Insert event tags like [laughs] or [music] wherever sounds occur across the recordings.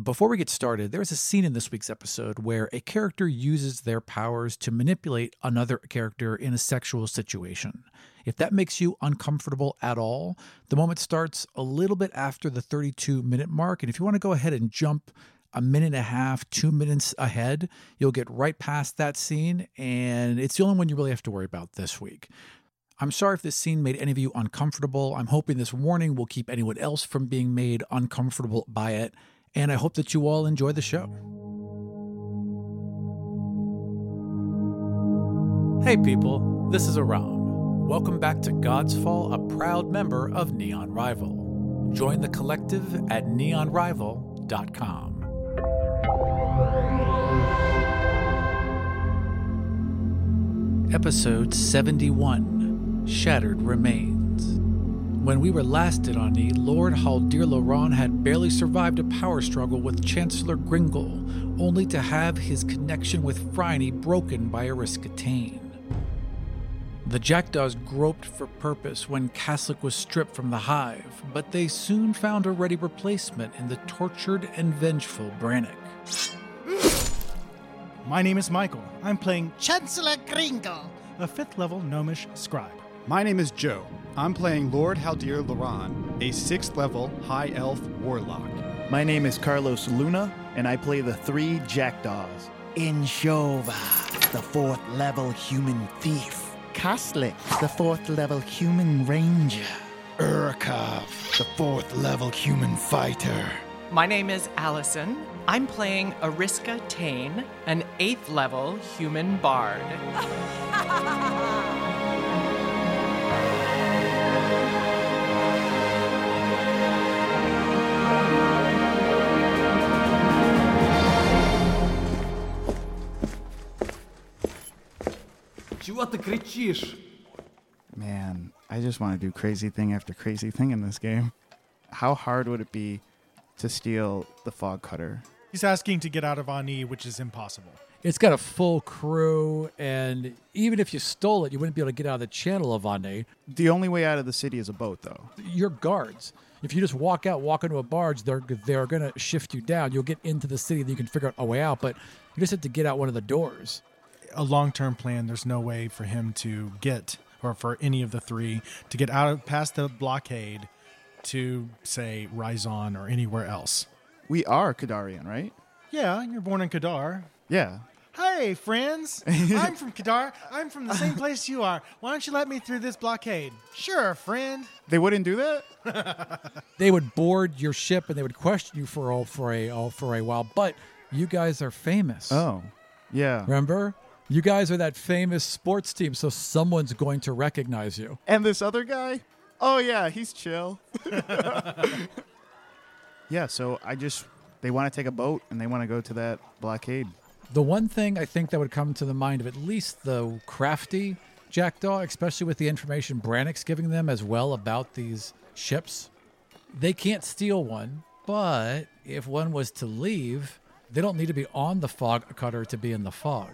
Before we get started, there is a scene in this week's episode where a character uses their powers to manipulate another character in a sexual situation. If that makes you uncomfortable at all, the moment starts a little bit after the 32 minute mark. And if you want to go ahead and jump a minute and a half, two minutes ahead, you'll get right past that scene. And it's the only one you really have to worry about this week. I'm sorry if this scene made any of you uncomfortable. I'm hoping this warning will keep anyone else from being made uncomfortable by it and I hope that you all enjoy the show. Hey, people, this is Aram. Welcome back to God's Fall, a proud member of Neon Rival. Join the collective at neonrival.com. Episode 71 Shattered Remains. When we were last at Ani, Lord Haldir Loran had barely survived a power struggle with Chancellor Gringle, only to have his connection with Phryne broken by Ariska Tain. The jackdaws groped for purpose when Kaslik was stripped from the hive, but they soon found a ready replacement in the tortured and vengeful Brannick. My name is Michael. I'm playing Chancellor Gringle, a fifth level gnomish scribe. My name is Joe. I'm playing Lord Haldir Loran, a 6th level High Elf Warlock. My name is Carlos Luna, and I play the three Jackdaws. Inshova, the fourth level human thief. Kaslik, the fourth level human ranger. Urkov, the fourth level human fighter. My name is Allison. I'm playing Ariska Tain, an eighth level human bard. [laughs] Чего ты кричишь? Man, I just want to do crazy thing after crazy thing in this game. How hard would it be to steal the fog cutter? He's asking to get out of Ani, which is impossible. It's got a full crew, and even if you stole it, you wouldn't be able to get out of the channel of Ane. The only way out of the city is a boat, though. Your guards. If you just walk out, walk into a barge, they're they're going to shift you down. You'll get into the city, then you can figure out a way out. But you just have to get out one of the doors. A long term plan, there's no way for him to get, or for any of the three, to get out of past the blockade to, say, Rizon or anywhere else. We are Kadarian, right? Yeah, you're born in Kadar. Yeah. Hey, friends. [laughs] I'm from Kadar. I'm from the same place you are. Why don't you let me through this blockade? Sure, friend. They wouldn't do that? [laughs] They would board your ship and they would question you for all for a all for a while. But you guys are famous. Oh. Yeah. Remember? You guys are that famous sports team, so someone's going to recognize you. And this other guy? Oh yeah, he's chill. [laughs] yeah, so I just they want to take a boat and they want to go to that blockade. The one thing I think that would come to the mind of at least the crafty jackdaw, especially with the information Brannick's giving them as well about these ships, they can't steal one. But if one was to leave, they don't need to be on the fog cutter to be in the fog.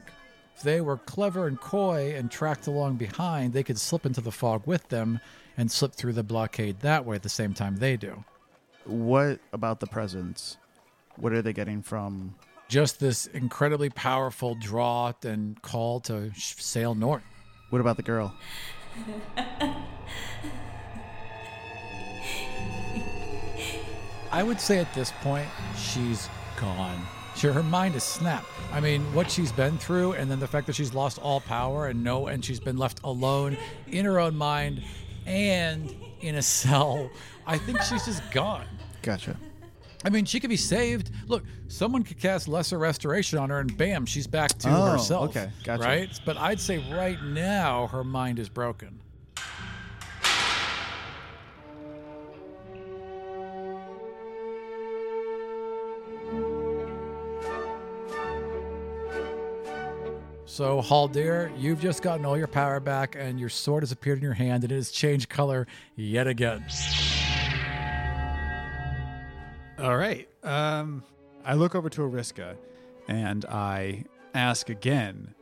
If they were clever and coy and tracked along behind, they could slip into the fog with them and slip through the blockade that way at the same time they do. What about the presents? What are they getting from Just this incredibly powerful draw and call to sh- sail north. What about the girl? I would say at this point, she's gone. Sure, her mind is snapped. I mean, what she's been through, and then the fact that she's lost all power and no, and she's been left alone in her own mind and in a cell. I think she's just gone. Gotcha. I mean, she could be saved. Look, someone could cast lesser restoration on her, and bam, she's back to Oh, herself. okay, gotcha. Right? But I'd say right now her mind is broken. So, Haldir, you've just gotten all your power back, and your sword has appeared in your hand, and it has changed color yet again. All right. Um, I look over to Ariska and I ask again,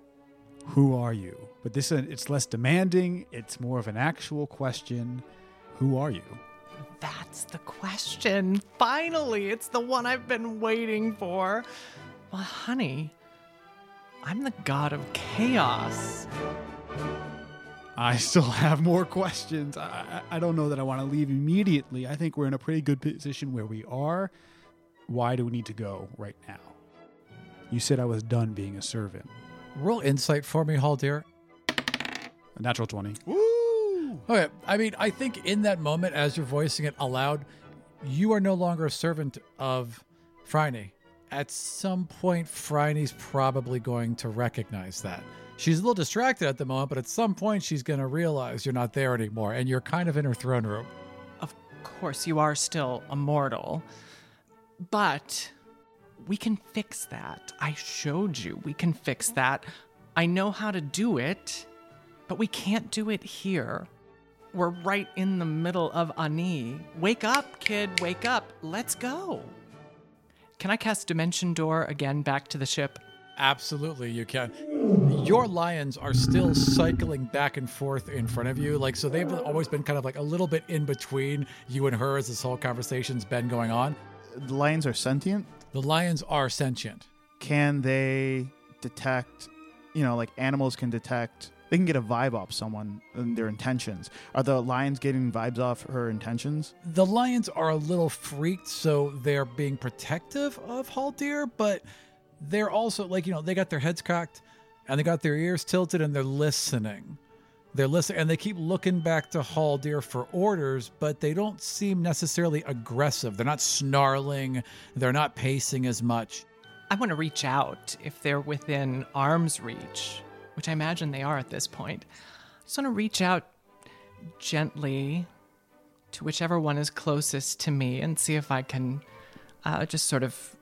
Who are you? But this it's less demanding, it's more of an actual question. Who are you? That's the question. Finally, it's the one I've been waiting for. Well, honey, I'm the god of chaos. I still have more questions. I, I I don't know that I want to leave immediately. I think we're in a pretty good position where we are. Why do we need to go right now? You said I was done being a servant. Roll insight for me, Haldir. A natural 20. Woo! Okay, I mean, I think in that moment, as you're voicing it aloud, you are no longer a servant of Phryne. At some point, Phryne's probably going to recognize that. She's a little distracted at the moment, but at some point, she's going to realize you're not there anymore, and you're kind of in her throne room. Of course, you are still immortal, but we can fix that. I showed you we can fix that. I know how to do it, but we can't do it here. We're right in the middle of Ani. Wake up, kid, wake up. Let's go. Can I cast Dimension Door again back to the ship? Absolutely, you can. Your lions are still cycling back and forth in front of you. Like, so they've always been kind of like a little bit in between you and her as this whole conversation's been going on. The lions are sentient. The lions are sentient. Can they detect, you know, like animals can detect, they can get a vibe off someone and their intentions. Are the lions getting vibes off her intentions? The lions are a little freaked, so they're being protective of Haldir, but they're also like, you know, they got their heads cocked and they got their ears tilted and they're listening. They're listening and they keep looking back to Haldir for orders, but they don't seem necessarily aggressive. They're not snarling, they're not pacing as much. I want to reach out if they're within arm's reach, which I imagine they are at this point. I just want to reach out gently to whichever one is closest to me and see if I can uh, just sort of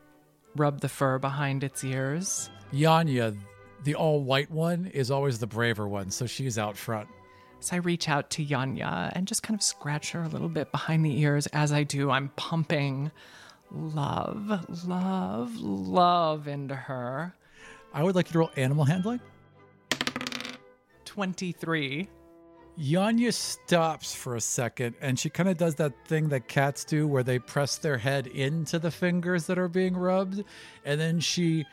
rub the fur behind its ears. Yanya, the all white one, is always the braver one, so she's out front. So I reach out to Yanya and just kind of scratch her a little bit behind the ears. As I do, I'm pumping love, love, love into her. I would like you to roll animal handling. 23. Yanya stops for a second and she kind of does that thing that cats do where they press their head into the fingers that are being rubbed and then she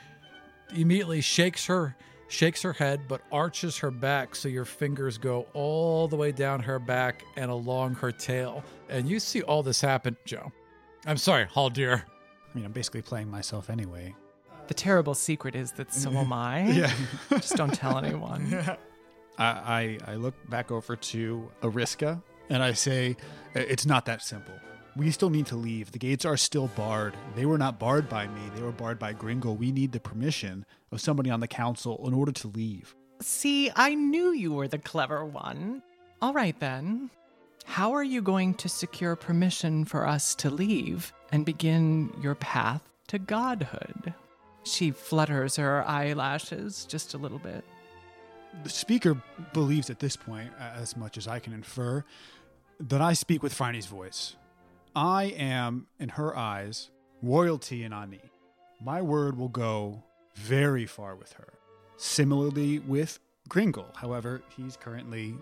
immediately shakes her shakes her head but arches her back so your fingers go all the way down her back and along her tail and you see all this happen Joe. I'm sorry, Haldir. I mean, I'm basically playing myself anyway. The terrible secret is that so am [laughs] I. yeah. Just don't tell anyone. [laughs] I, I, look back over to Ariska and I say, It's not that simple. We still need to leave. The gates are still barred. They were not barred by me, they were barred by Gringle. We need the permission of somebody on the council in order to leave. See, I knew you were the clever one. All right then. How are you going to secure permission for us to leave and begin your path to godhood? She flutters her eyelashes just a little bit. The speaker believes at this point, as much as I can infer, that I speak with Phryne's voice. I am, in her eyes, royalty in Ani. My word will go very far with her. Similarly with Gringle, however, he's currently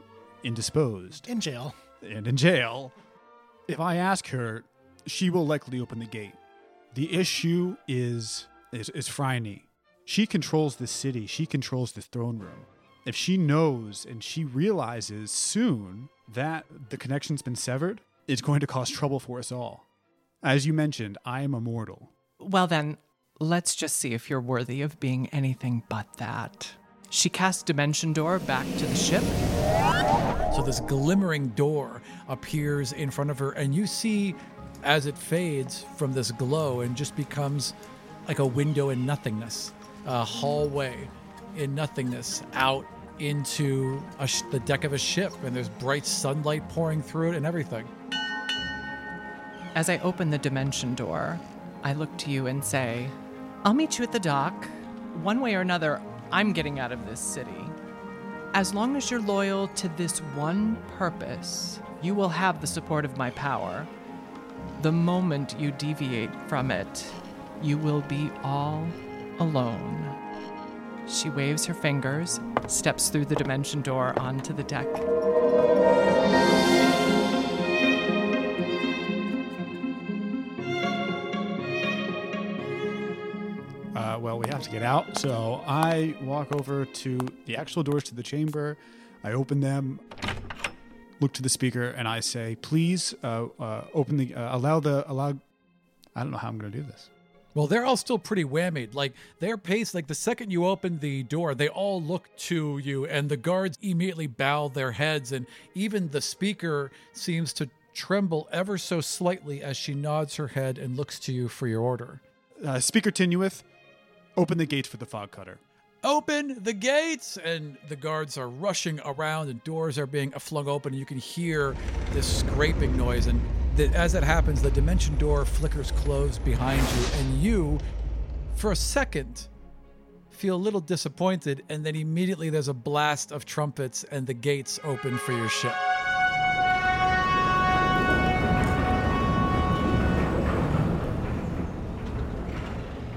indisposed In jail. and in jail. If I ask her, she will likely open the gate. The issue is is, is Phryne. She controls the city. She controls the throne room. If she knows and she realizes soon that the connection's been severed, it's going to cause trouble for us all. As you mentioned, I am immortal. Well, then, let's just see if you're worthy of being anything but that. She casts Dimension Door back to the ship. So this glimmering door appears in front of her, and you see as it fades from this glow and just becomes like a window in nothingness, a hallway in nothingness out into sh- the deck of a ship, and there's bright sunlight pouring through it and everything. As I open the Dimension Door, I look to you and say, I'll meet you at the dock. One way or another, I'm getting out of this city. As long as you're loyal to this one purpose, you will have the support of my power. The moment you deviate from it, you will be all alone. She waves her fingers, steps through the dimension door onto the deck. Uh, well, we have to get out, so I walk over to the actual doors to the chamber. I open them, look to the speaker, and I say, "Please uh, uh, open the uh, allow the allow." I don't know how I'm going to do this. Well, they're all still pretty whammied. Like their pace, like the second you open the door, they all look to you, and the guards immediately bow their heads, and even the speaker seems to tremble ever so slightly as she nods her head and looks to you for your order. Uh, speaker Tinueth, open the gates for the fog cutter. Open the gates! And the guards are rushing around, and doors are being flung open. And you can hear this scraping noise. And as it happens, the dimension door flickers closed behind you, and you, for a second, feel a little disappointed. And then immediately there's a blast of trumpets, and the gates open for your ship.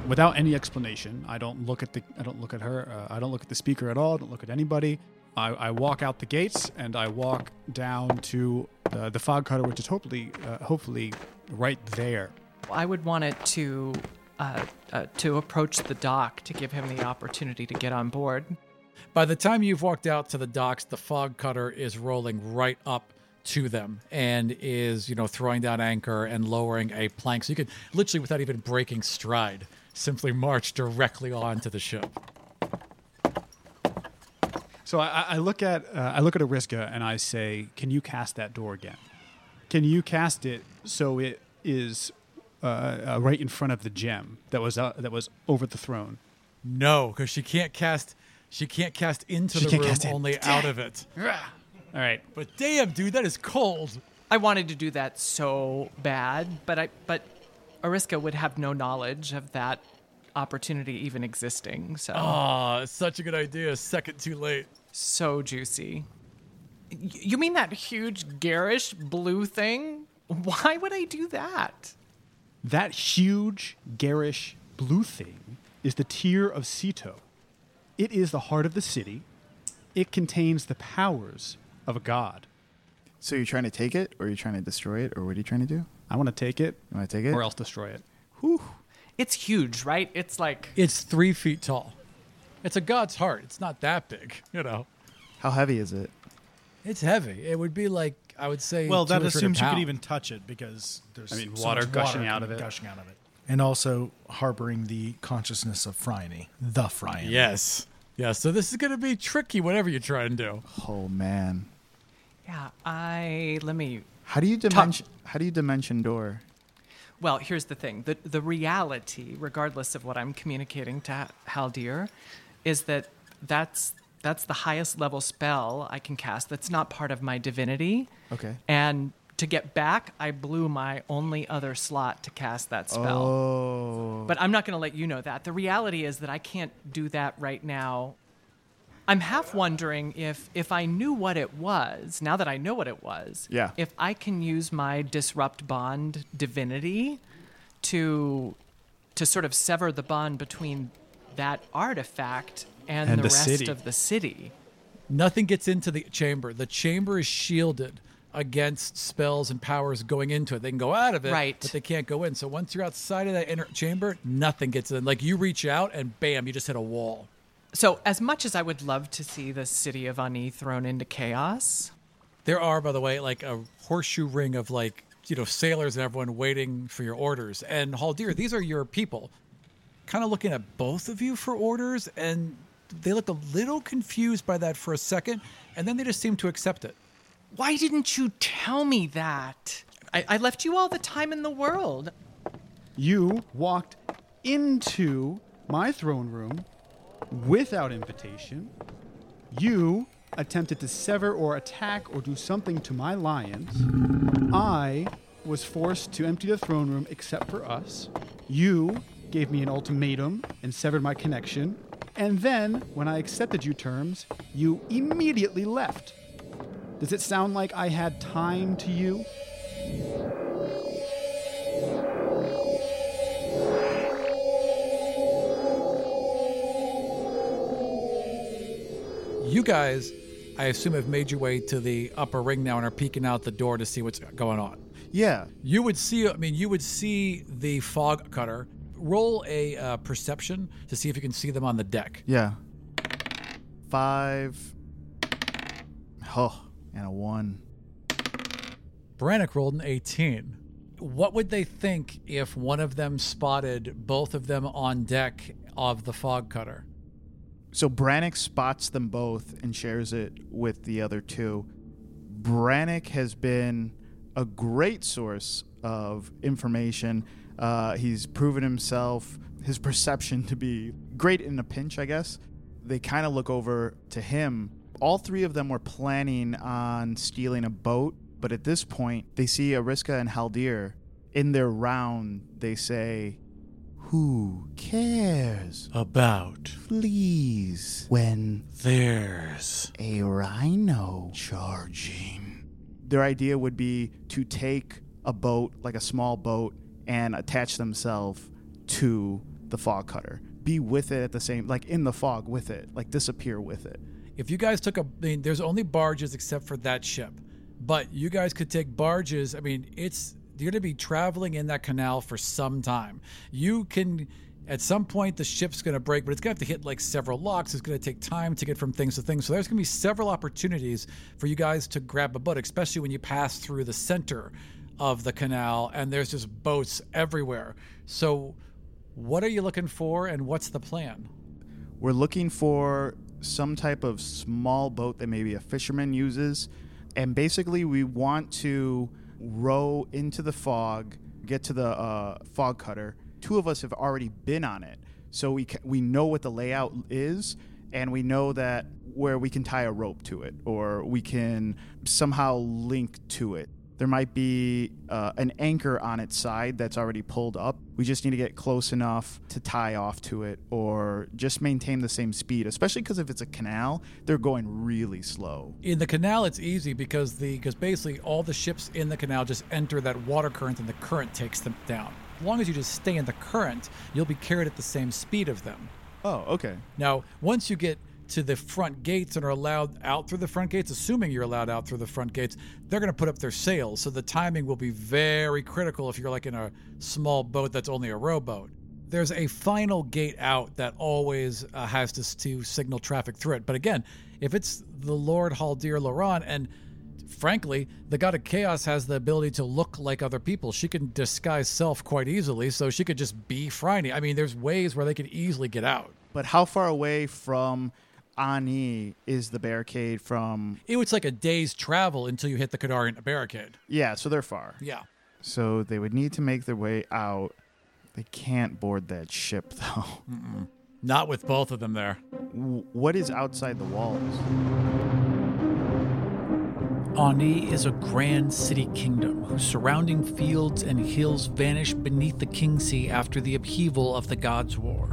without any explanation. I don't look at the I don't look at her. Uh, I don't look at the speaker at all. I don't look at anybody. I, I walk out the gates and I walk down to uh, the fog cutter, which is hopefully uh, hopefully right there. I would want it to uh, uh, to approach the dock to give him the opportunity to get on board. By the time you've walked out to the docks, the fog cutter is rolling right up to them and is, you know, throwing down anchor and lowering a plank. So you could literally, without even breaking stride, simply march directly onto the ship. So I, I look at uh, I look at Ariska and I say, "Can you cast that door again? Can you cast it so it is uh, uh, right in front of the gem that was uh, that was over the throne?" No, because she can't cast. She can't cast into She the can't room, cast in. only out of it. All right. But damn, dude, that is cold. I wanted to do that so bad, but I but Ariska would have no knowledge of that opportunity even existing. So Ah, such a good idea. Second too late. so juicy. Y- You mean that huge garish blue thing? Why would I do that? That huge, garish blue thing is the Tear of Sito. It is the heart of the city. It contains the powers of a god. So you're trying to take it, or you're trying to destroy it, or what are you trying to do? I want to take it You want to take it? or else destroy it. It's huge, right? It's like It's three feet tall. It's a god's heart. It's not that big, you know. How heavy is it? It's heavy. It would be like I would say. Well, that assumes you could even touch it because there's I mean, so water much gushing water out of it. gushing out of it, and also harboring the consciousness of Phryne, the Phryne. Yes. Yeah. So this is going to be tricky. Whatever you try and do. Oh man. yeah, I let me How do you dimension? How do you dimension door? Well, here's the thing. The the reality, regardless of what I'm communicating to Haldir, is that that's that's the highest level spell I can cast. That's not part of my divinity. Okay. And to get back, I blew my only other slot to cast that spell. Oh. But I'm not going to let you know that. The reality is that I can't do that right now. I'm half wondering if if I knew what it was, now that I know what it was, Yeah. if I can use my disrupt bond divinity to to sort of sever the bond between that artifact and, And the, the rest city. of the city. Nothing gets into the chamber. The chamber is shielded against spells and powers going into it. They can go out of it, Right. but they can't go in. So once you're outside of that inner chamber, nothing gets in. Like you reach out and bam, you just hit a wall. So, as much as I would love to see the city of Ani thrown into chaos, There are, by the way, like a horseshoe ring of like you know sailors and everyone waiting for your orders. And Haldir, these are your people. Kind of looking at both of you for orders, and they look a little confused by that for a second, and then they just seem to accept it. why didn't you tell me that? I, I left you all the time in the world. You walked into my throne room without invitation. You attempted to sever or attack or do something to my lions. I was forced to empty the throne room except for us. You gave me an ultimatum and severed my connection. And then, when I accepted you terms, you immediately left. Does it sound like I had time to you? You guys, I assume, have made your way to the upper ring now and are peeking out the door to see what's going on. yeah. You would see, I mean, you would see the fog cutter roll a uh, perception to see if you can see them on the deck. Yeah. Five. Oh, and a one. Brannick rolled an 18. What would they think if one of them spotted both of them on deck of the fog cutter? So Brannick spots them both and shares it with the other two. Brannick has been a great source of information. Uh, he's proven himself, his perception to be great in a pinch, I guess. They kind of look over to him. All three of them were planning on stealing a boat, but at this point, they see Ariska and Haldir. In their round, they say, Who cares? About Please, when there's a rhino charging. their idea would be to take a boat, like a small boat, and attach themselves to the fog cutter. Be with it at the same, like in the fog with it, like disappear with it. If you guys took a, I mean, there's only barges except for that ship, but you guys could take barges. I mean, it's you're going to be traveling in that canal for some time. You can, at some point, the ship's going to break, but it's going to have to hit like several locks. It's going to take time to get from things to things. So there's going to be several opportunities for you guys to grab a boat, especially when you pass through the center of the canal and there's just boats everywhere. So, what are you looking for, and what's the plan? We're looking for some type of small boat that maybe a fisherman uses. And basically, we want to row into the fog, get to the uh, fog cutter. Two of us have already been on it. So we, ca- we know what the layout is, and we know that where we can tie a rope to it or we can somehow link to it. There might be uh, an anchor on its side that's already pulled up. We just need to get close enough to tie off to it or just maintain the same speed, especially because if it's a canal, they're going really slow. In the canal, it's easy because the because basically all the ships in the canal just enter that water current, and the current takes them down. As long as you just stay in the current, you'll be carried at the same speed of them. Oh, okay. Now, once you get to the front gates and are allowed out through the front gates, assuming you're allowed out through the front gates, they're going to put up their sails. So the timing will be very critical if you're like in a small boat that's only a rowboat. There's a final gate out that always uh, has to, to signal traffic through it. But again, if it's the Lord Haldir Loran, and frankly, the God of Chaos has the ability to look like other people. She can disguise self quite easily, so she could just be Phryne. I mean, there's ways where they could easily get out. But how far away from Ani is the barricade from. It was like a day's travel until you hit the Kadarian barricade. Yeah, so they're far. Yeah. So they would need to make their way out. They can't board that ship, [laughs] though. Not with both of them there. W- What is outside the walls? Ani is a grand city kingdom whose surrounding fields and hills vanish beneath the King Sea after the upheaval of the Gods' War.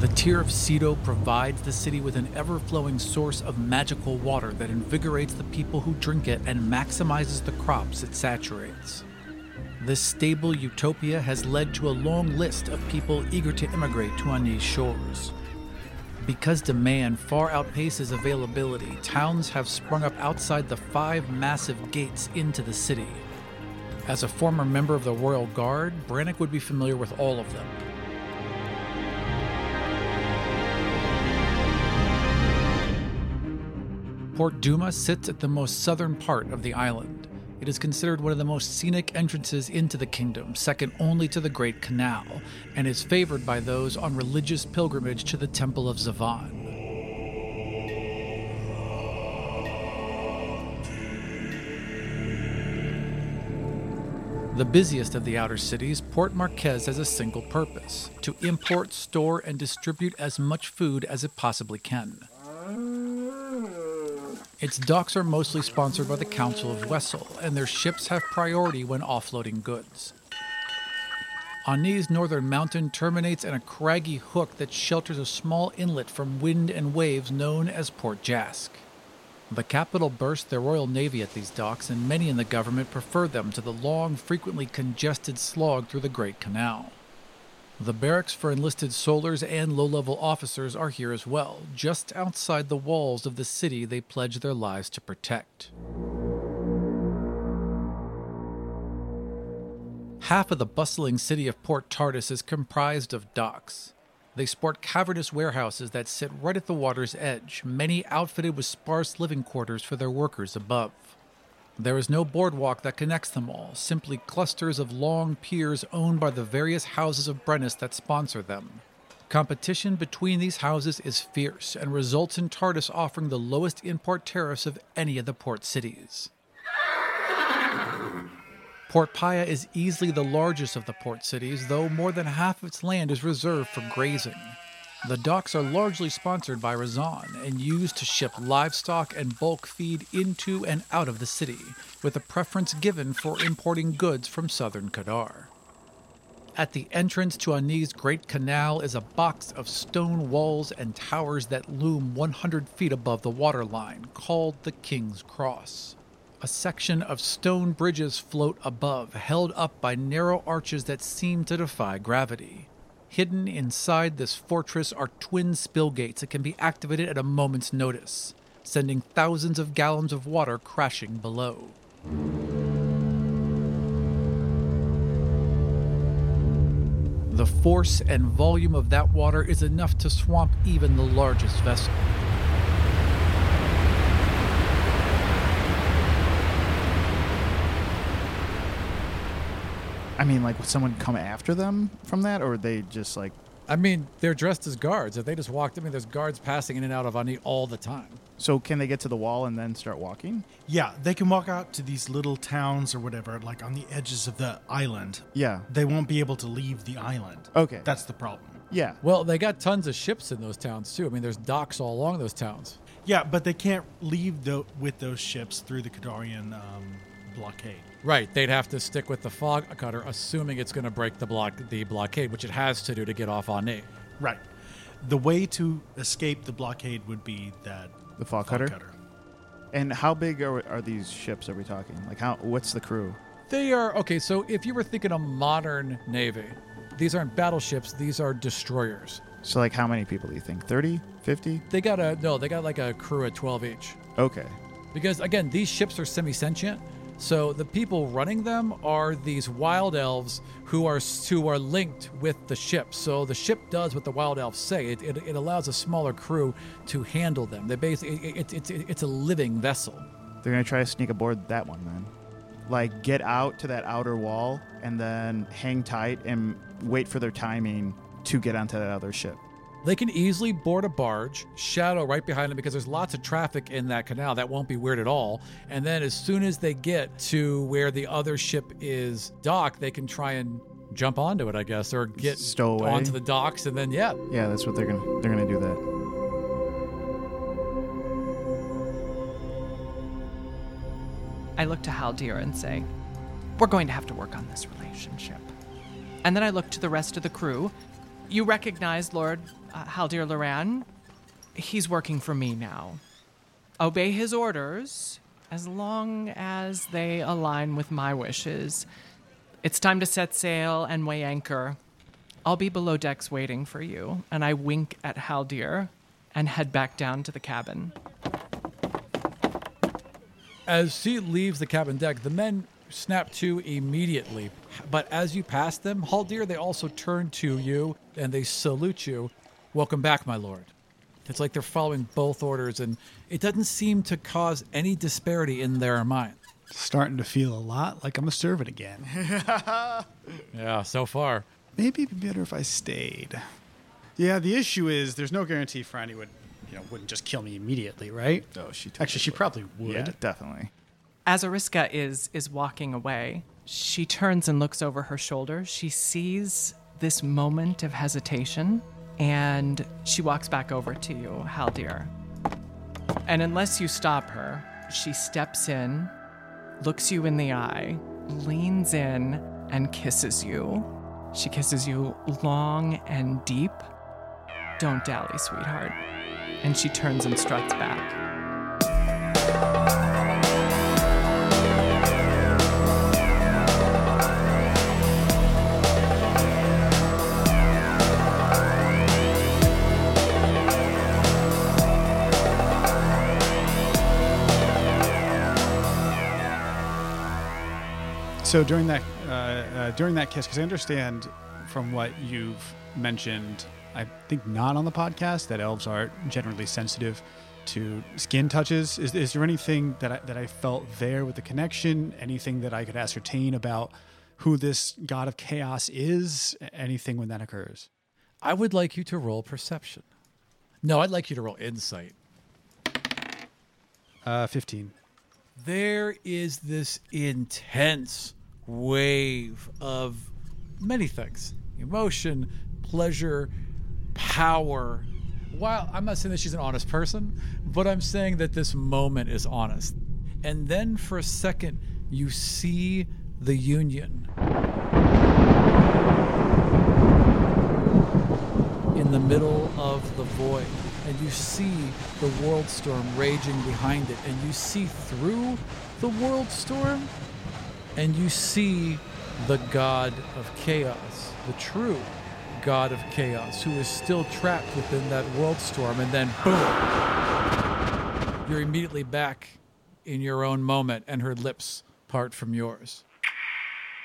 The Tear of Cedo provides the city with an ever flowing source of magical water that invigorates the people who drink it and maximizes the crops it saturates. This stable utopia has led to a long list of people eager to immigrate to Ani's shores. Because demand far outpaces availability, towns have sprung up outside the five massive gates into the city. As a former member of the Royal Guard, Brannick would be familiar with all of them. Port Duma sits at the most southern part of the island. It is considered one of the most scenic entrances into the kingdom, second only to the Great Canal, and is favored by those on religious pilgrimage to the Temple of Zavan. The busiest of the outer cities, Port Marquez has a single purpose to import, store, and distribute as much food as it possibly can. Its docks are mostly sponsored by the Council of Wessel, and their ships have priority when offloading goods. Ani's northern mountain terminates in a craggy hook that shelters a small inlet from wind and waves known as Port Jask. The capital burst their Royal Navy at these docks, and many in the government prefer them to the long, frequently congested slog through the Great Canal. The barracks for enlisted soldiers and low level officers are here as well, just outside the walls of the city they pledge their lives to protect. Half of the bustling city of Port Tardis is comprised of docks. They sport cavernous warehouses that sit right at the water's edge, many outfitted with sparse living quarters for their workers above. There is no boardwalk that connects them all, simply clusters of long piers owned by the various houses of Brennus that sponsor them. Competition between these houses is fierce and results in Tardis offering the lowest import tariffs of any of the port cities. Port Paya is easily the largest of the port cities, though more than half of its land is reserved for grazing. The docks are largely sponsored by Razan and used to ship livestock and bulk feed into and out of the city, with a preference given for importing goods from southern Kadar. At the entrance to Ani's Great Canal is a box of stone walls and towers that loom 100 feet above the waterline, called the King's Cross. A section of stone bridges float above, held up by narrow arches that seem to defy gravity. Hidden inside this fortress are twin spill gates that can be activated at a moment's notice, sending thousands of gallons of water crashing below. The force and volume of that water is enough to swamp even the largest vessel. I mean, like, would someone come after them from that, or would they just like? I mean, they're dressed as guards. If they just walked, I mean, there's guards passing in and out of Ani all the time. So can they get to the wall and then start walking? Yeah, they can walk out to these little towns or whatever, like on the edges of the island. Yeah. They won't be able to leave the island. Okay. That's the problem. Yeah. Well, they got tons of ships in those towns too. I mean, there's docks all along those towns. Yeah, but they can't leave tho- with those ships through the Kadarian um, blockade. Right, they'd have to stick with the fog cutter, assuming it's going to break the block, the blockade, which it has to do to get off on Ani. Right. The way to escape the blockade would be that The fog cutter? And how big are, are these ships? Are we talking? Like, how? What's the crew? They are okay. So if you were thinking a modern navy, these aren't battleships; these are destroyers. So, like, how many people do you think? 30? 50? They got a no. They got like a crew at twelve each. Okay. Because again, these ships are semi-sentient. So the people running them are these wild elves who are who are linked with the ship. So the ship does what the wild elves say. It, it, it allows a smaller crew to handle them. They basically it, it, it, it's a living vessel. They're to try to sneak aboard that one then. Like, get out to that outer wall and then hang tight and wait for their timing to get onto that other ship. They can easily board a barge, shadow right behind them because there's lots of traffic in that canal. That won't be weird at all. And then as soon as they get to where the other ship is docked, they can try and jump onto it, I guess, or get Stow away. onto the docks and then yeah. Yeah, that's what they're going to they're going to do that. I look to Haldir and say, We're going to have to work on this relationship. And then I look to the rest of the crew. You recognize Lord uh, Haldir Loran. He's working for me now. Obey his orders as long as they align with my wishes. It's time to set sail and weigh anchor. I'll be below decks waiting for you. And I wink at Haldir and head back down to the cabin. As she leaves the cabin deck, the men snap to immediately. But as you pass them, Haldir, they also turn to you and they salute you. Welcome back, my lord. It's like they're following both orders, and it doesn't seem to cause any disparity in their mind. Starting to feel a lot like I'm a servant again. [laughs] Yeah, so far. Maybe it'd be better if I stayed. Yeah, the issue is there's no guarantee Franny would, you know, wouldn't just kill me immediately, right? Oh, she Actually, she probably would. Yeah, definitely. As Ariska is is walking away, she turns and looks over her shoulder. She sees this moment of hesitation, and she walks back over to you, Haldir. And unless you stop her, she steps in, looks you in the eye, leans in, and kisses you. She kisses you long and deep. Don't dally, sweetheart. And she turns and struts back. So during that uh, uh, during that kiss, because I understand from what you've mentioned, I think not on the podcast that elves are generally sensitive to skin touches. Is, is there anything that I, that I felt there with the connection? Anything that I could ascertain about who this god of chaos is? Anything when that occurs? I would like you to roll perception. No, I'd like you to roll insight. Uh, Fifteen. There is this intense wave of many things emotion, pleasure, power. While I'm not saying that she's an honest person, but I'm saying that this moment is honest. And then for a second, you see the union in the middle of the void. And you see the world storm raging behind it. And you see through the world storm. And you see the god of chaos, the true god of chaos, who is still trapped within that world storm. And then, boom, you're immediately back in your own moment, and her lips part from yours.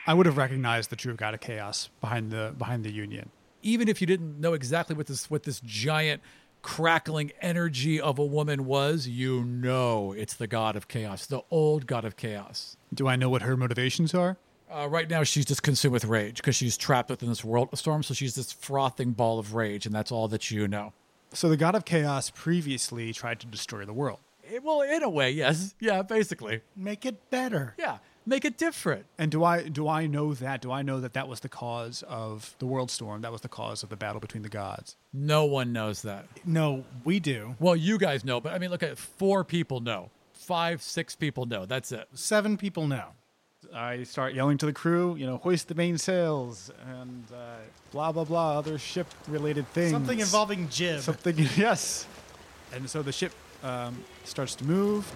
I would have recognized the true god of chaos behind the behind the union. even if you didn't know exactly what this what this giant crackling energy of a woman was, you know it's the god of chaos, the old god of chaos. Do I know what her motivations are? Uh, right now, she's just consumed with rage because she's trapped within this world storm. So she's this frothing ball of rage, and that's all that you know. So the god of chaos previously tried to destroy the world. Eh, well, in a way, yes, yeah, basically, Make it better. yeah. Make it different. And do I do I know that? Do I know that that was the cause of the world storm? That was the cause of the battle between the gods. No one knows that. No, we do. Well, you guys know, but I mean, look at it. four people know, five, six people know. That's it. Seven people know. I start yelling to the crew, you know, hoist the mainsails and uh, blah blah blah, other ship related things. Something involving Jib. something. [laughs] Yes. And so the ship um, starts to move.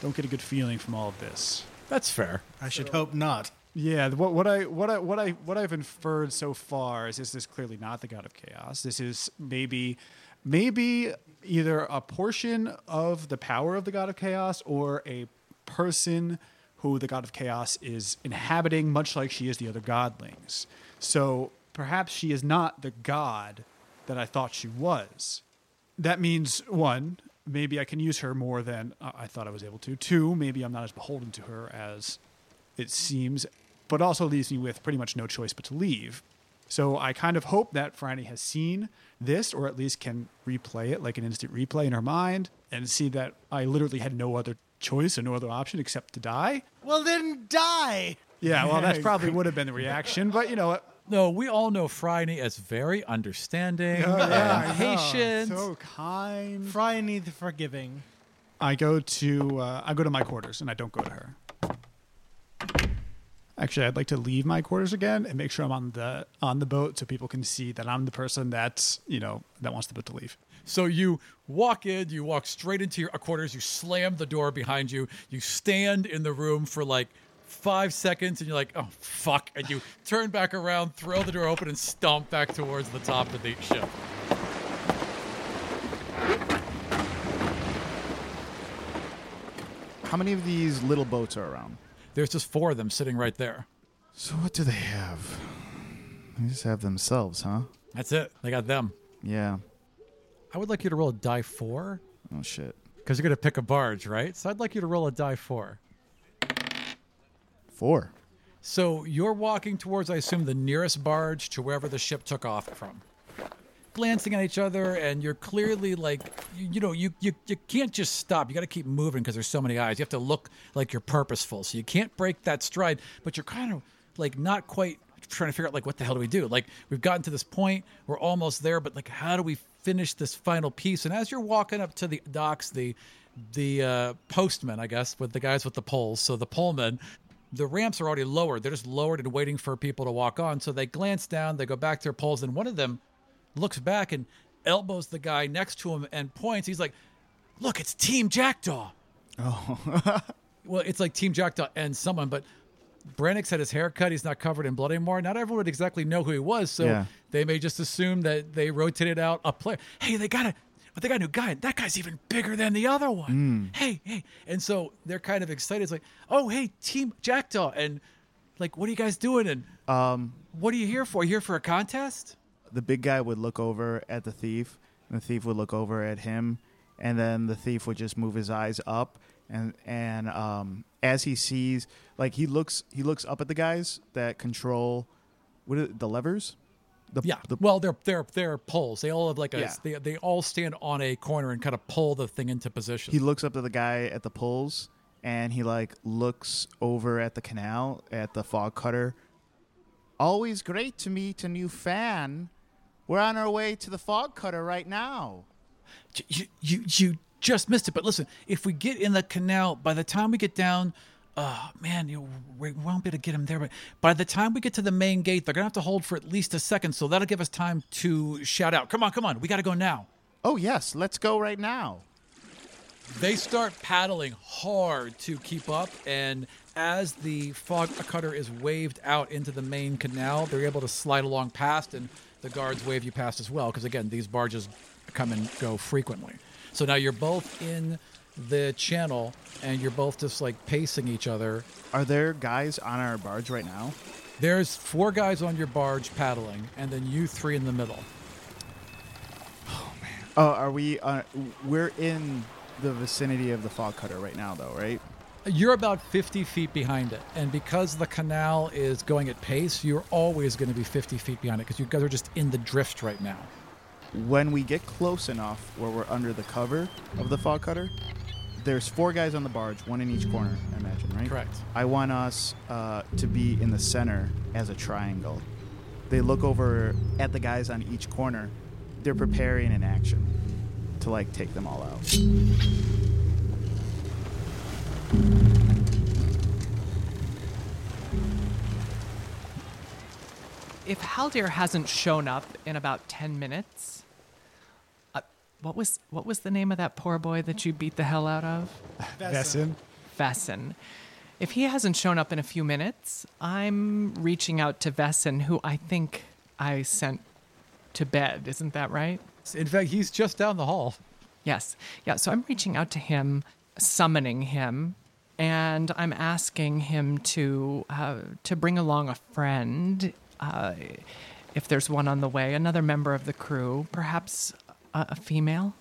Don't get a good feeling from all of this. That's fair. I should hope not. Yeah, what, what I what I what I what I've inferred so far is this is clearly not the god of chaos. This is maybe maybe either a portion of the power of the god of chaos or a person who the god of chaos is inhabiting, much like she is the other godlings. So perhaps she is not the god that I thought she was. That means one, maybe I can use her more than I thought I was able to. Two, maybe I'm not as beholden to her as it seems, but also leaves me with pretty much no choice but to leave. So I kind of hope that Franny has seen this, or at least can replay it like an instant replay in her mind, and see that I literally had no other choice and no other option except to die. Well, then die. Yeah, well, that [laughs] probably would have been the reaction, but you know what? No, we all know Friday as very understanding Oh, yeah, and I know. patient. so kind. Phryne the forgiving. I go to uh, I go to my quarters and I don't go to her. Actually, I'd like to leave my quarters again and make sure I'm on the on the boat so people can see that I'm the person that's you know that wants the boat to leave. So you walk in, you walk straight into your quarters, you slam the door behind you, you stand in the room for like five seconds, and you're like, oh, fuck. And you turn back around, throw the door open, and stomp back towards the top of the ship. How many of these little boats are around? There's just four of them sitting right there. So what do they have? They just have themselves, huh? That's it. They got them. Yeah. I would like you to roll a die four Oh shit. because you're going to pick a barge, right? So I'd like you to roll a die four. Four. So you're walking towards, I assume, the nearest barge to wherever the ship took off from. Glancing at each other, and you're clearly like, you, you know, you, you, you can't just stop. You got to keep moving because there's so many eyes. You have to look like you're purposeful. So you can't break that stride, but you're kind of like not quite trying to figure out like what the hell do we do? Like we've gotten to this point, we're almost there, but like how do we finish this final piece? And as you're walking up to the docks, the the uh, postman, I guess, with the guys with the poles, so the polemen, the ramps are already lowered. They're just lowered and waiting for people to walk on. So they glance down, they go back to their poles, and one of them looks back and elbows the guy next to him and points. He's like, "Look, it's Team Jackdaw." Oh. [laughs] well, it's like Team Jackdaw and someone, but Brannick's had his hair cut. He's not covered in blood anymore. Not everyone would exactly know who he was, so Yeah. they may just assume that they rotated out a player. Hey, they got a but they got a new guy. That guy's even bigger than the other one. Hey, hey. And so they're kind of excited. It's like, oh, hey, Team Jackdaw. And like, what are you guys doing? And Um, what are you here for? You here for a contest? the big guy would look over at the thief, and the thief would look over at him, and then the thief would just move his eyes up, and and um, as he sees, like he looks, he looks up at the guys that control, what are, the levers? The, Yeah. the, well, they're they're they're poles. They all have like a Yeah. they they all stand on a corner and kind of pull the thing into position. he looks up to the guy at the pulls, and he like looks over at the canal at the fog cutter. Always great to meet a new fan. We're on our way to the fog cutter right now. you, you you just missed it. But listen, if we get in the canal, by the time we get down, uh, man, you we won't be able to get him there. But by the time we get to the main gate, they're gonna have to hold for at least a second. So that'll give us time to shout out. Come on, come on, we got to go now. Oh yes, let's go right now. They start paddling hard to keep up, and as the fog cutter is waved out into the main canal, they're able to slide along past, and the guards wave you past as well. Because again, these barges come and go frequently. So now you're both in the channel, and you're both just like pacing each other. Are there guys on our barge right now? There's four guys on your barge paddling, and then you three in the middle. Oh, man. Oh, are we? Uh, we're in the vicinity of the fog cutter right now, though, right? You're about 50 feet behind it. And because the canal is going at pace, you're always going to be 50 feet behind it because you guys are just in the drift right now. When we get close enough where we're under the cover of the fog cutter, there's four guys on the barge, one in each corner, I imagine, right? Correct. I want us uh, to be in the center as a triangle. They look over at the guys on each corner. They're preparing an action to like take them all out. If Haldir hasn't shown up in about 10 minutes, what was what was the name of that poor boy that you beat the hell out of? Vesson. Vesson. If he hasn't shown up in a few minutes, I'm reaching out to Vesson, who I think I sent to bed. Isn't that right? In fact, he's just down the hall. Yes. Yeah. So I'm reaching out to him, summoning him, and I'm asking him to uh, to bring along a friend, uh, if there's one on the way, another member of the crew, perhaps a, a female.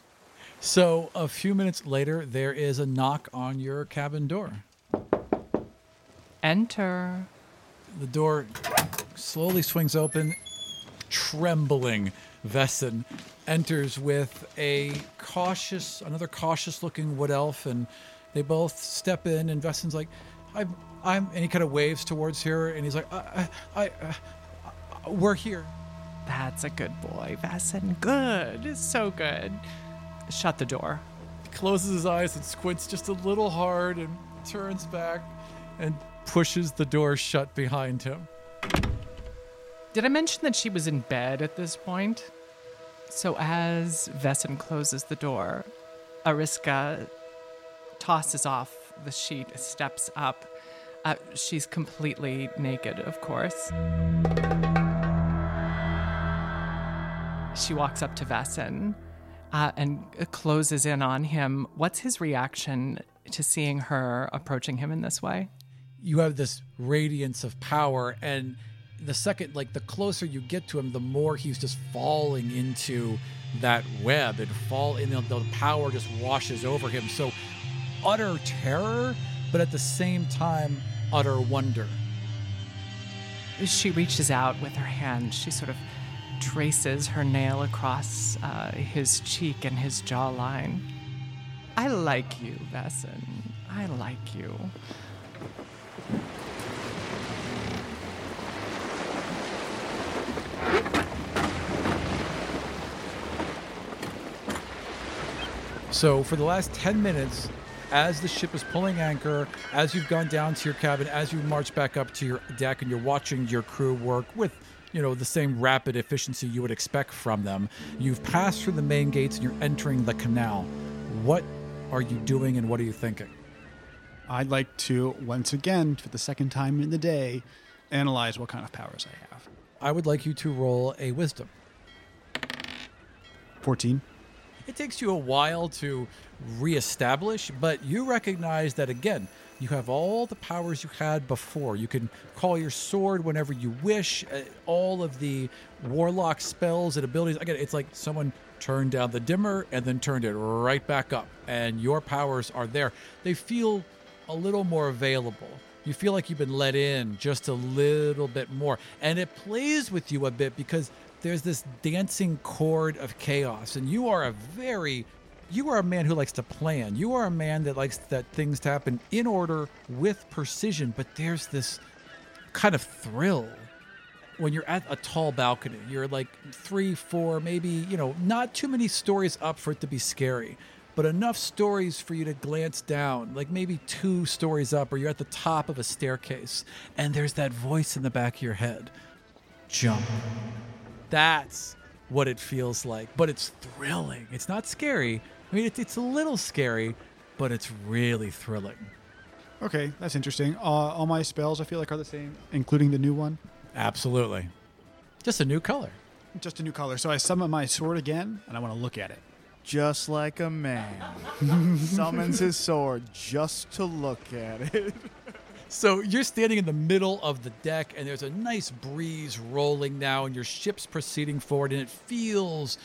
So a few minutes later, there is a knock on your cabin door. Enter. The door slowly swings open. Trembling, Vesson enters with a cautious, another cautious-looking wood elf, and they both step in. And Vesson's like, "I'm, I'm," and he kind of waves towards her, and he's like, "I, I, I uh, we're here." That's a good boy, Vesson. Good. So good. Shut the door. He closes his eyes and squints just a little hard and turns back and pushes the door shut behind him. Did I mention that she was in bed at this point? So as Vesson closes the door, Ariska tosses off the sheet, steps up. Uh, she's completely naked, of course. She walks up to Vesson uh, and closes in on him. What's his reaction to seeing her approaching him in this way? You have this radiance of power, and the second, like the closer you get to him, the more he's just falling into that web and fall in the, the power just washes over him. So utter terror, but at the same time, utter wonder. She reaches out with her hand. She sort of traces her nail across uh, his cheek and his jawline. I like you, Vesson. I like you. So for the last 10 minutes, as the ship is pulling anchor, as you've gone down to your cabin, as you march back up to your deck and you're watching your crew work with, you know, the same rapid efficiency you would expect from them, you've passed through the main gates and you're entering the canal. What are you doing and what are you thinking? I'd like to, once again, for the second time in the day, analyze what kind of powers I have. I would like you to roll a wisdom. 14. it takes you a while to reestablish, but you recognize that again, you have all the powers you had before. You can call your sword whenever you wish. Uh, all of the warlock spells and abilities. Again, it's like someone turned down the dimmer and then turned it right back up, and your powers are there. They feel a little more available. You feel like you've been let in just a little bit more. And it plays with you a bit because there's this dancing chord of chaos. And you are a very you are a man who likes to plan. You are a man that likes that things to happen in order with precision, but there's this kind of thrill when you're at a tall balcony. You're like three, four, maybe, you know, not too many stories up for it to be scary, but enough stories for you to glance down, like maybe two stories up, or you're at the top of a staircase, and there's that voice in the back of your head jump. That's what it feels like, but it's thrilling. It's not scary. I mean, it's, it's a little scary, but it's really thrilling. Okay, that's interesting. Uh, all my spells I feel like are the same, including the new one. Absolutely. Just a new color. Just a new color. So I summon my sword again, and I want to look at it. Just like a man [laughs] summons his sword just to look at it. So you're standing in the middle of the deck, and there's a nice breeze rolling now, and your ship's proceeding forward, and it feels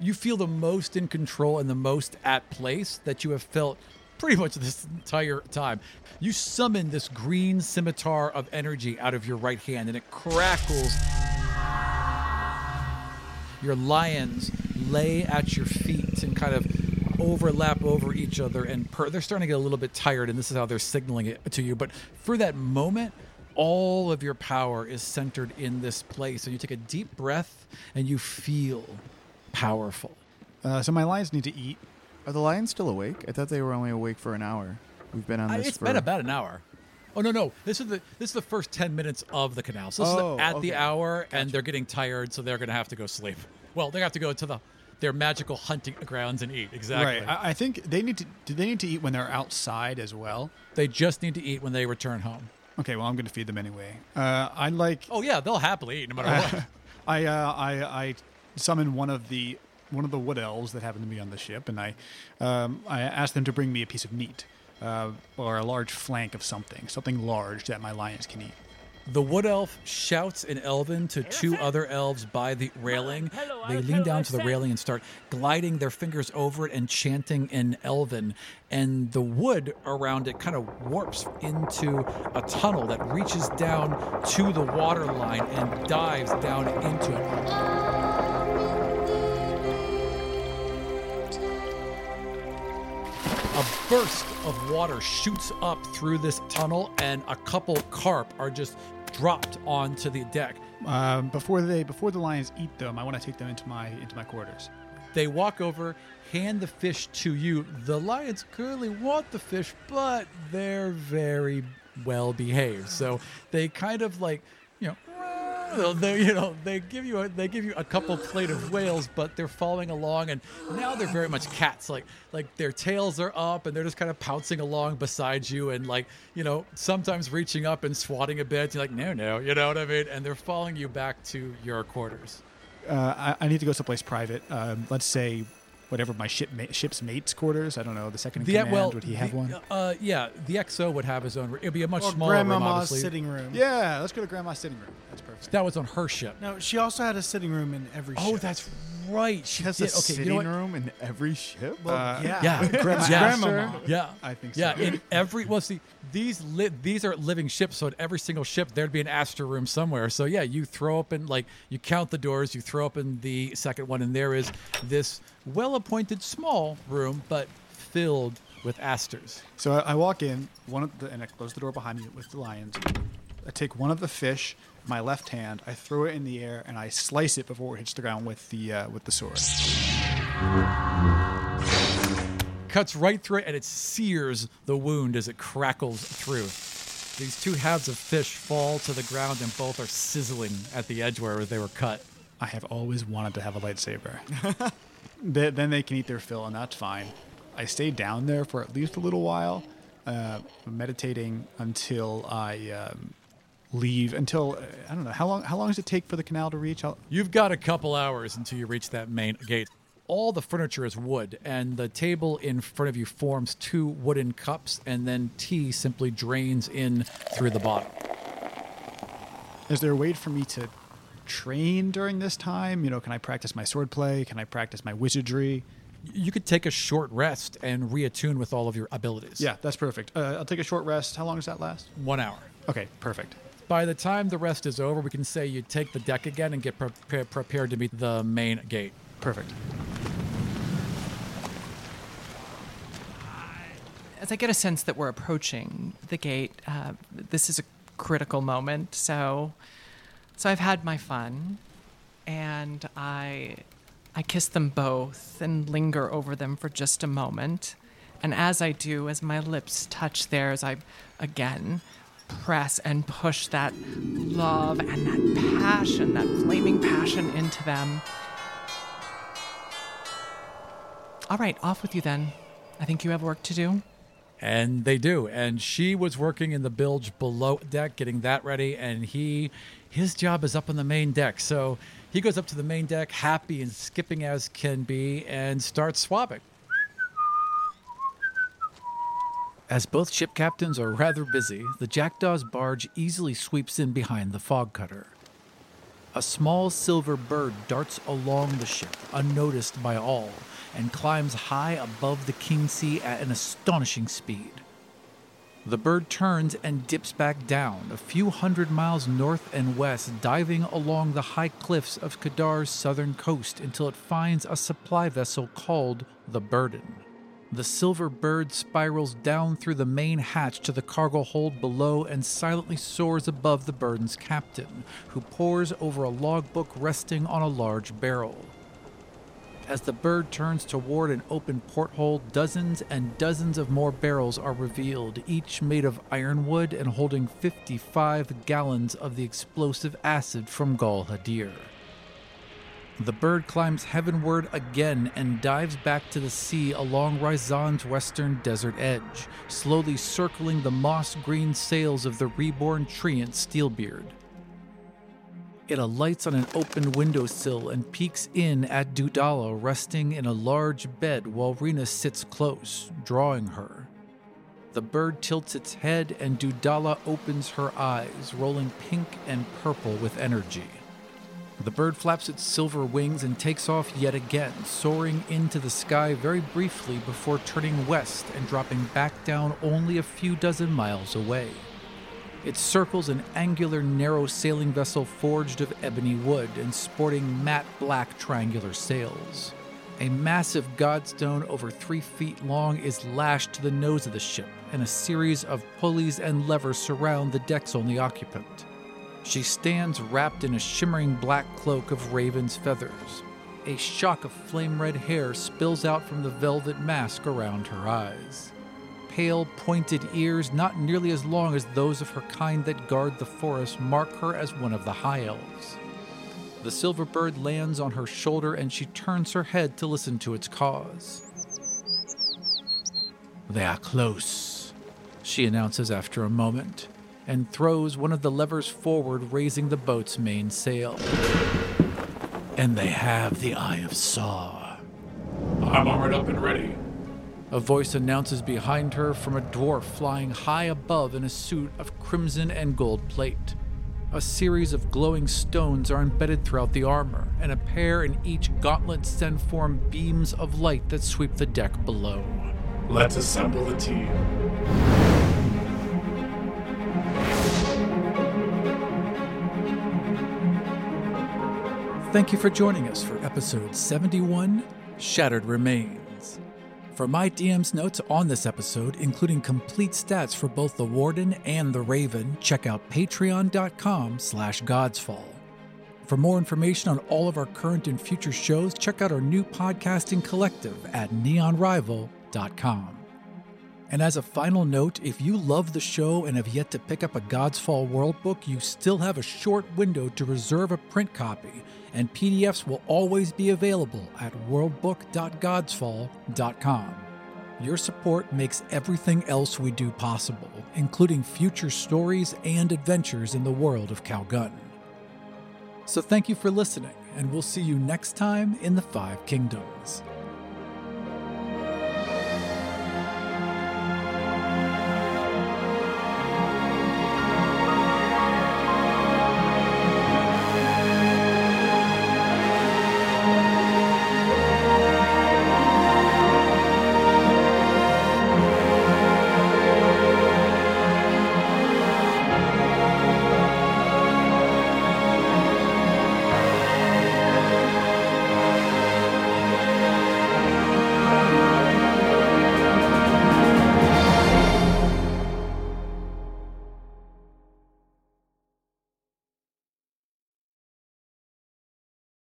you feel the most in control and the most at place that you have felt pretty much this entire time. You summon this green scimitar of energy out of your right hand, and it crackles. Your lions lay at your feet and kind of overlap over each other, and per- they're starting to get a little bit tired, and this is how they're signaling it to you. But for that moment, all of your power is centered in this place. And you take a deep breath and you feel powerful. Uh, so my lions need to eat. Are the lions still awake? I thought they were only awake for an hour. We've been on Uh, this it's for been about an hour. Oh no no! This is the this is the first ten minutes of the canal. So this Oh, is at the okay. hour, and they're getting tired, so they're going to have to go sleep. Well, they have to go to the their magical hunting grounds and eat. Exactly. Right. I, I think they need to. Do they need to eat when they're outside as well? they just need to eat when they return home. Okay. Well, I'm going to feed them anyway. Uh, I'd like. Oh yeah, they'll happily eat no matter [laughs] what. I, uh, I I summon one of the one of the wood elves that happen to be on the ship, and I um, I ask them to bring me a piece of meat uh, or a large flank of something, something large that my lions can eat. The wood elf shouts in Elven to two other elves by the railing. They lean down to the railing and start gliding their fingers over it and chanting in Elven. And the wood around it kind of warps into a tunnel that reaches down to the water line and dives down into it. A burst of water shoots up through this tunnel, and a couple carp are just dropped onto the deck. Um, before they before the lions eat them, I want to take them into my into my quarters. They walk over, hand the fish to you. The lions clearly want the fish, but they're very well behaved. So they kind of like, they you know they give you a, they give you a couple plate of whales, but they're following along, and now they're very much cats. Like like their tails are up, and they're just kind of pouncing along beside you, and like you know sometimes reaching up and swatting a bit. You're like no no, you know what I mean? And they're following you back to your quarters. Uh, I, I need to go someplace private. Um, let's say whatever my ship ma- ship's mate's quarters. I don't know the second in The command. well, would he have the- one? Uh, yeah, the XO would have his own. It'd be a much Or smaller room, grandmama's obviously. sitting room. Yeah, let's go to grandma's sitting room. That's perfect. That was on her ship. No, she also had a sitting room in every ship. Oh, ship. that's right. She She has did. a okay, sitting you know room in every ship. Well, Uh, yeah. Yeah, [laughs] Gra- yeah. Yeah, I think so. Yeah, in every well, see, these li- these are living ships, so in every single ship there'd be an Astor room somewhere. So yeah, you throw open like you count the doors, you throw open the second one, and there is this well-appointed small room, but filled with asters. So I, I walk in, one of the, and I close the door behind me with the lions. I take one of the fish, my left hand, I throw it in the air, and I slice it before it hits the ground with the uh, with the sword. cuts right through it and it sears the wound as it crackles through. These two halves of fish fall to the ground and both are sizzling at the edge where they were cut. I have always wanted to have a lightsaber. [laughs] Th- then they can eat their fill, and that's fine. I stay down there for at least a little while, uh, meditating until I um, leave. Until uh, I don't know how long. How long does it take for the canal to reach? I'll, You've got a couple hours until you reach that main gate. all the furniture is wood, and the table in front of you forms two wooden cups, and then tea simply drains in through the bottom. Is there a way for me to train during this time? You know, can I practice my swordplay? Can I practice my wizardry? You could take a short rest and reattune with all of your abilities. Yeah, that's perfect. Uh, I'll take a short rest. How long does that last? One hour. Okay, perfect. By the time the rest is over, we can say you take the deck again and get pre- prepared to meet the main gate. Perfect. As I get a sense that we're approaching the gate, uh, this is a critical moment. So, so I've had my fun, and I, I kiss them both and linger over them for just a moment. And as I do, as my lips touch theirs, I again press and push that love and that passion, that flaming passion into them. All right, off with you then. I think you have work to do. And they do. And she was working in the bilge below deck, getting that ready. And he, his job is up on the main deck. So he goes up to the main deck, happy and skipping as can be, and starts swabbing. As both ship captains are rather busy, the Jackdaw's barge easily sweeps in behind the fog cutter. A small silver bird darts along the ship, unnoticed by all, and climbs high above the King Sea at an astonishing speed. The bird turns and dips back down, a few hundred miles north and west, diving along the high cliffs of Kadar's southern coast until it finds a supply vessel called the Burden. The silver bird spirals down through the main hatch to the cargo hold below and silently soars above the burden's captain, who pores over a logbook resting on a large barrel. As the bird turns toward an open porthole, dozens and dozens of more barrels are revealed, each made of ironwood and holding 55 gallons of the explosive acid from Gul Hadir. The bird climbs heavenward again and dives back to the sea along Ryzan's western desert edge, slowly circling the moss green sails of the reborn treant Steelbeard. It alights on an open windowsill and peeks in at Dudala resting in a large bed while Rena sits close, drawing her. The bird tilts its head and Dudala opens her eyes, rolling pink and purple with energy. The bird flaps its silver wings and takes off yet again, soaring into the sky very briefly before turning west and dropping back down only a few dozen miles away. It circles an angular, narrow sailing vessel forged of ebony wood and sporting matte black triangular sails. A massive godstone over three feet long is lashed to the nose of the ship, and a series of pulleys and levers surround the deck's only occupant. She stands wrapped in a shimmering black cloak of raven's feathers. A shock of flame red hair spills out from the velvet mask around her eyes. Pale, pointed ears, not nearly as long as those of her kind that guard the forest, mark her as one of the High Elves. The silver bird lands on her shoulder and she turns her head to listen to its cause. They are close, she announces after a moment and throws one of the levers forward, raising the boat's main sail. And they have the Eye of Saw. I'm armored up and ready. A voice announces behind her from a dwarf flying high above in a suit of crimson and gold plate. A series of glowing stones are embedded throughout the armor, and a pair in each gauntlet send form beams of light that sweep the deck below. Let's assemble the team. Thank you for joining us for episode 71 Shattered Remains. For my DM's notes on this episode, including complete stats for both the Warden and the Raven, check out patreon.com slash godsfall. For more information on all of our current and future shows, check out our new podcasting collective at neonrival.com. And as a final note, if you love the show and have yet to pick up a Godsfall World book, you still have a short window to reserve a print copy, and PDFs will always be available at worldbook.godsfall.com. Your support makes everything else we do possible, including future stories and adventures in the world of Calgun. So thank you for listening and we'll see you next time in the Five Kingdoms.